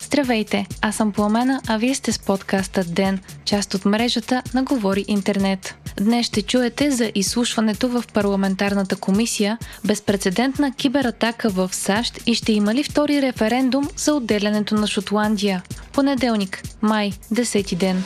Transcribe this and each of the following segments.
Здравейте, аз съм Пламена, а вие сте с подкаста ДЕН, част от мрежата на Говори Интернет. Днес ще чуете за изслушването в парламентарната комисия, безпредседентна кибератака в САЩ и ще има ли втори референдум за отделянето на Шотландия. Понеделник, май, 10 ден.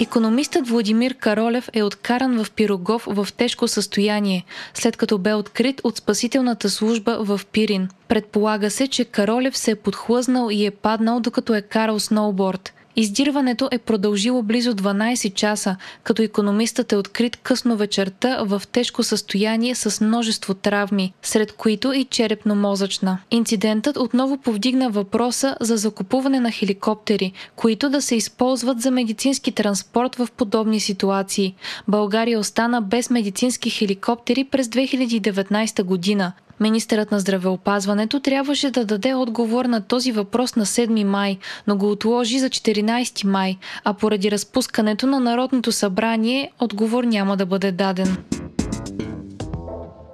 Економистът Владимир Каролев е откаран в Пирогов в тежко състояние, след като бе открит от спасителната служба в Пирин. Предполага се, че Каролев се е подхлъзнал и е паднал докато е карал сноуборд. Издирването е продължило близо 12 часа, като економистът е открит късно вечерта в тежко състояние с множество травми, сред които и черепно-мозъчна. Инцидентът отново повдигна въпроса за закупуване на хеликоптери, които да се използват за медицински транспорт в подобни ситуации. България остана без медицински хеликоптери през 2019 година, Министърът на здравеопазването трябваше да даде отговор на този въпрос на 7 май, но го отложи за 14 май, а поради разпускането на Народното събрание отговор няма да бъде даден.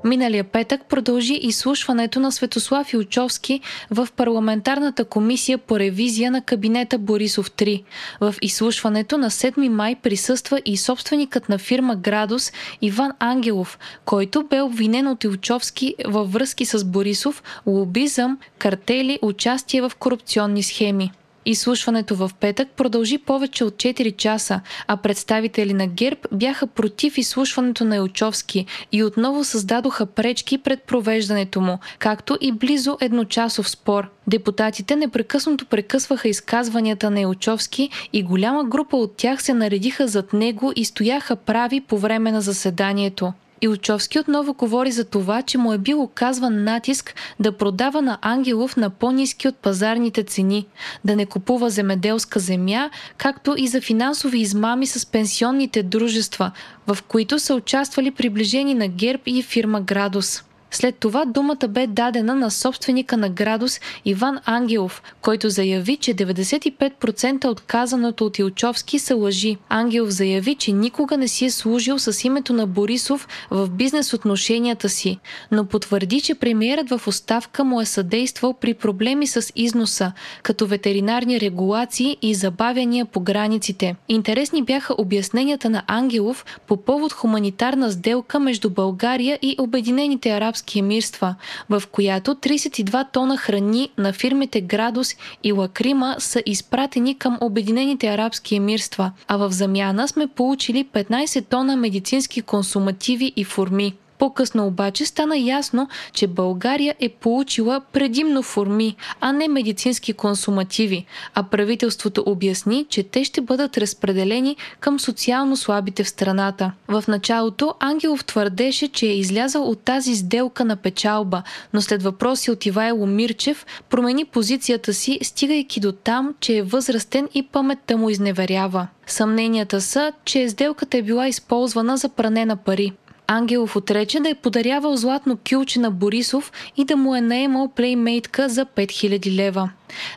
Миналия петък продължи изслушването на Светослав Илчовски в парламентарната комисия по ревизия на кабинета Борисов 3. В изслушването на 7 май присъства и собственикът на фирма Градус Иван Ангелов, който бе обвинен от Илчовски във връзки с Борисов, лобизъм, картели, участие в корупционни схеми. Изслушването в петък продължи повече от 4 часа, а представители на ГЕРБ бяха против изслушването на Илчовски и отново създадоха пречки пред провеждането му, както и близо едночасов спор. Депутатите непрекъснато прекъсваха изказванията на Илчовски и голяма група от тях се наредиха зад него и стояха прави по време на заседанието. Илчовски отново говори за това, че му е бил оказван натиск да продава на Ангелов на по-низки от пазарните цени, да не купува земеделска земя, както и за финансови измами с пенсионните дружества, в които са участвали приближени на ГЕРБ и фирма Градус. След това думата бе дадена на собственика на Градус Иван Ангелов, който заяви, че 95% от казаното от Илчовски са лъжи. Ангелов заяви, че никога не си е служил с името на Борисов в бизнес отношенията си, но потвърди, че премиерът в оставка му е съдействал при проблеми с износа, като ветеринарни регулации и забавяния по границите. Интересни бяха обясненията на Ангелов по повод хуманитарна сделка между България и Обединените арабски арабски емирства, в която 32 тона храни на фирмите Градус и Лакрима са изпратени към Обединените арабски емирства, а в замяна сме получили 15 тона медицински консумативи и форми. По-късно обаче стана ясно, че България е получила предимно форми, а не медицински консумативи, а правителството обясни, че те ще бъдат разпределени към социално слабите в страната. В началото Ангелов твърдеше, че е излязал от тази сделка на печалба, но след въпроси от Ивайло Мирчев промени позицията си, стигайки до там, че е възрастен и паметта му изневерява. Съмненията са, че сделката е била използвана за пране на пари. Ангелов отрече да е подарявал златно кюлче на Борисов и да му е наемал плеймейтка за 5000 лева.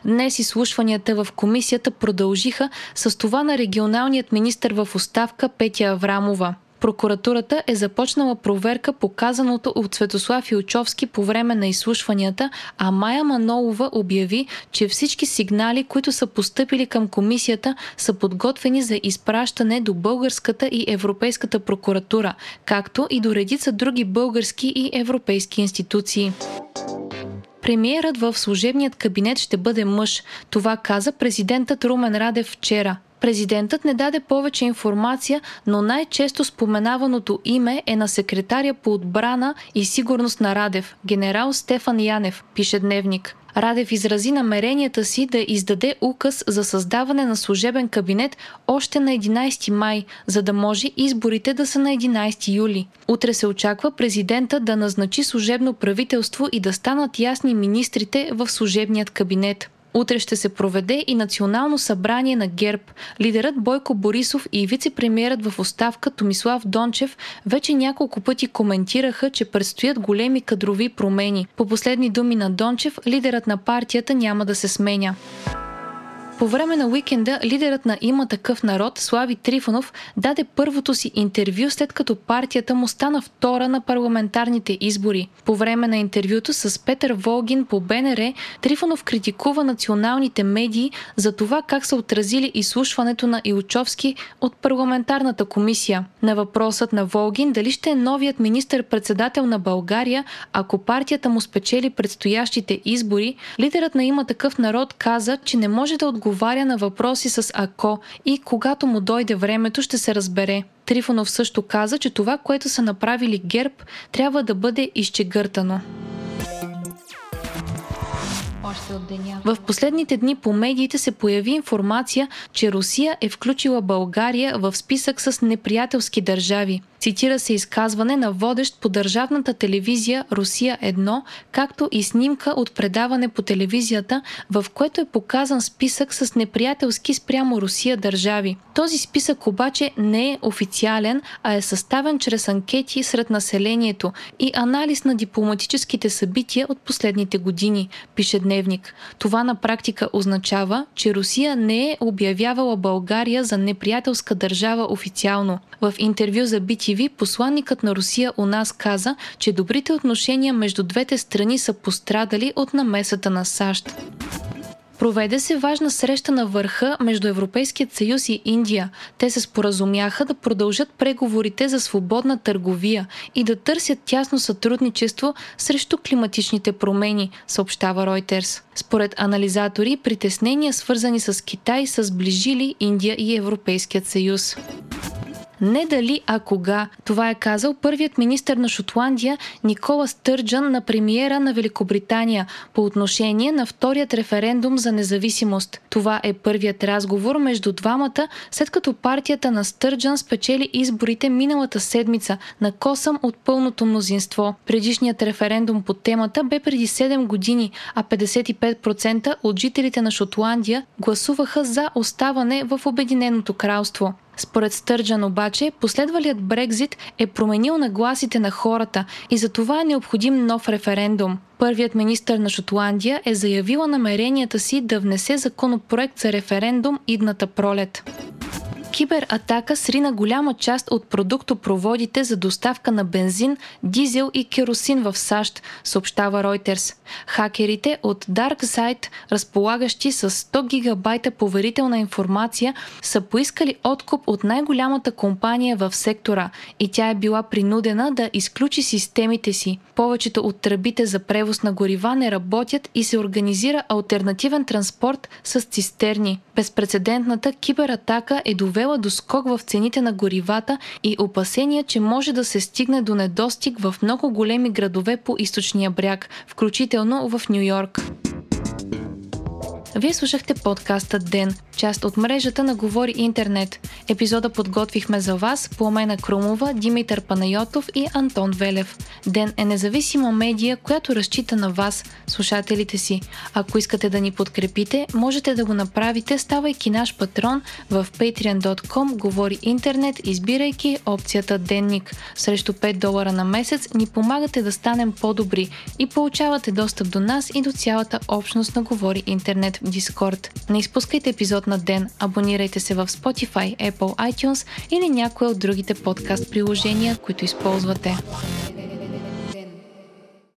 Днес изслушванията в комисията продължиха с това на регионалният министр в оставка Петя Аврамова – Прокуратурата е започнала проверка по казаното от Светослав Илчовски по време на изслушванията, а Майя Манолова обяви, че всички сигнали, които са поступили към комисията, са подготвени за изпращане до българската и европейската прокуратура, както и до редица други български и европейски институции. Премиерът в служебният кабинет ще бъде мъж. Това каза президентът Румен Радев вчера. Президентът не даде повече информация, но най-често споменаваното име е на секретаря по отбрана и сигурност на Радев, генерал Стефан Янев, пише Дневник. Радев изрази намеренията си да издаде указ за създаване на служебен кабинет още на 11 май, за да може изборите да са на 11 юли. Утре се очаква президента да назначи служебно правителство и да станат ясни министрите в служебният кабинет. Утре ще се проведе и национално събрание на ГЕРБ. Лидерът Бойко Борисов и вице-премьерът в оставка Томислав Дончев вече няколко пъти коментираха, че предстоят големи кадрови промени. По последни думи на Дончев, лидерът на партията няма да се сменя. По време на уикенда лидерът на Има такъв народ, Слави Трифонов, даде първото си интервю след като партията му стана втора на парламентарните избори. По време на интервюто с Петър Волгин по БНР, Трифонов критикува националните медии за това как са отразили изслушването на Илчовски от парламентарната комисия. На въпросът на Волгин дали ще е новият министър-председател на България, ако партията му спечели предстоящите избори, лидерът на Има такъв народ каза, че не може да отговаря на въпроси с ако и когато му дойде времето ще се разбере. Трифонов също каза, че това, което са направили ГЕРБ, трябва да бъде изчегъртано. В последните дни по медиите се появи информация, че Русия е включила България в списък с неприятелски държави. Цитира се изказване на водещ по държавната телевизия Русия 1, както и снимка от предаване по телевизията, в което е показан списък с неприятелски спрямо Русия държави. Този списък обаче не е официален, а е съставен чрез анкети сред населението и анализ на дипломатическите събития от последните години, пише Дневник. Това на практика означава, че Русия не е обявявала България за неприятелска държава официално. В интервю за BTV посланникът на Русия у нас каза, че добрите отношения между двете страни са пострадали от намесата на САЩ. Проведе се важна среща на върха между Европейският съюз и Индия. Те се споразумяха да продължат преговорите за свободна търговия и да търсят тясно сътрудничество срещу климатичните промени, съобщава Reuters. Според анализатори, притеснения свързани с Китай са сближили Индия и Европейският съюз. Не дали, а кога. Това е казал първият министр на Шотландия Никола Стърджан на премиера на Великобритания по отношение на вторият референдум за независимост. Това е първият разговор между двамата, след като партията на Стърджан спечели изборите миналата седмица на косъм от пълното мнозинство. Предишният референдум по темата бе преди 7 години, а 55% от жителите на Шотландия гласуваха за оставане в Обединеното кралство. Според Стърджан обаче, последвалият Брекзит е променил нагласите на хората и за това е необходим нов референдум. Първият министр на Шотландия е заявила намеренията си да внесе законопроект за референдум идната пролет. Кибератака срина голяма част от продуктопроводите за доставка на бензин, дизел и керосин в САЩ, съобщава Reuters. Хакерите от DarkSide, разполагащи с 100 гигабайта поверителна информация, са поискали откуп от най-голямата компания в сектора и тя е била принудена да изключи системите си. Повечето от тръбите за превоз на горива не работят и се организира альтернативен транспорт с цистерни. Безпредседентната кибератака е довела до скок в цените на горивата и опасения, че може да се стигне до недостиг в много големи градове по източния бряг, включително в Нью Йорк. Вие слушахте подкаста Ден, част от мрежата на Говори Интернет. Епизода подготвихме за вас Пламена Крумова, Димитър Панайотов и Антон Велев. Ден е независима медия, която разчита на вас, слушателите си. Ако искате да ни подкрепите, можете да го направите, ставайки наш патрон в patreon.com Говори Интернет, избирайки опцията Денник. Срещу 5 долара на месец ни помагате да станем по-добри и получавате достъп до нас и до цялата общност на Говори Интернет в Discord. Не изпускайте епизод на ден, абонирайте се в Spotify, Apple, iTunes или някое от другите подкаст приложения, които използвате.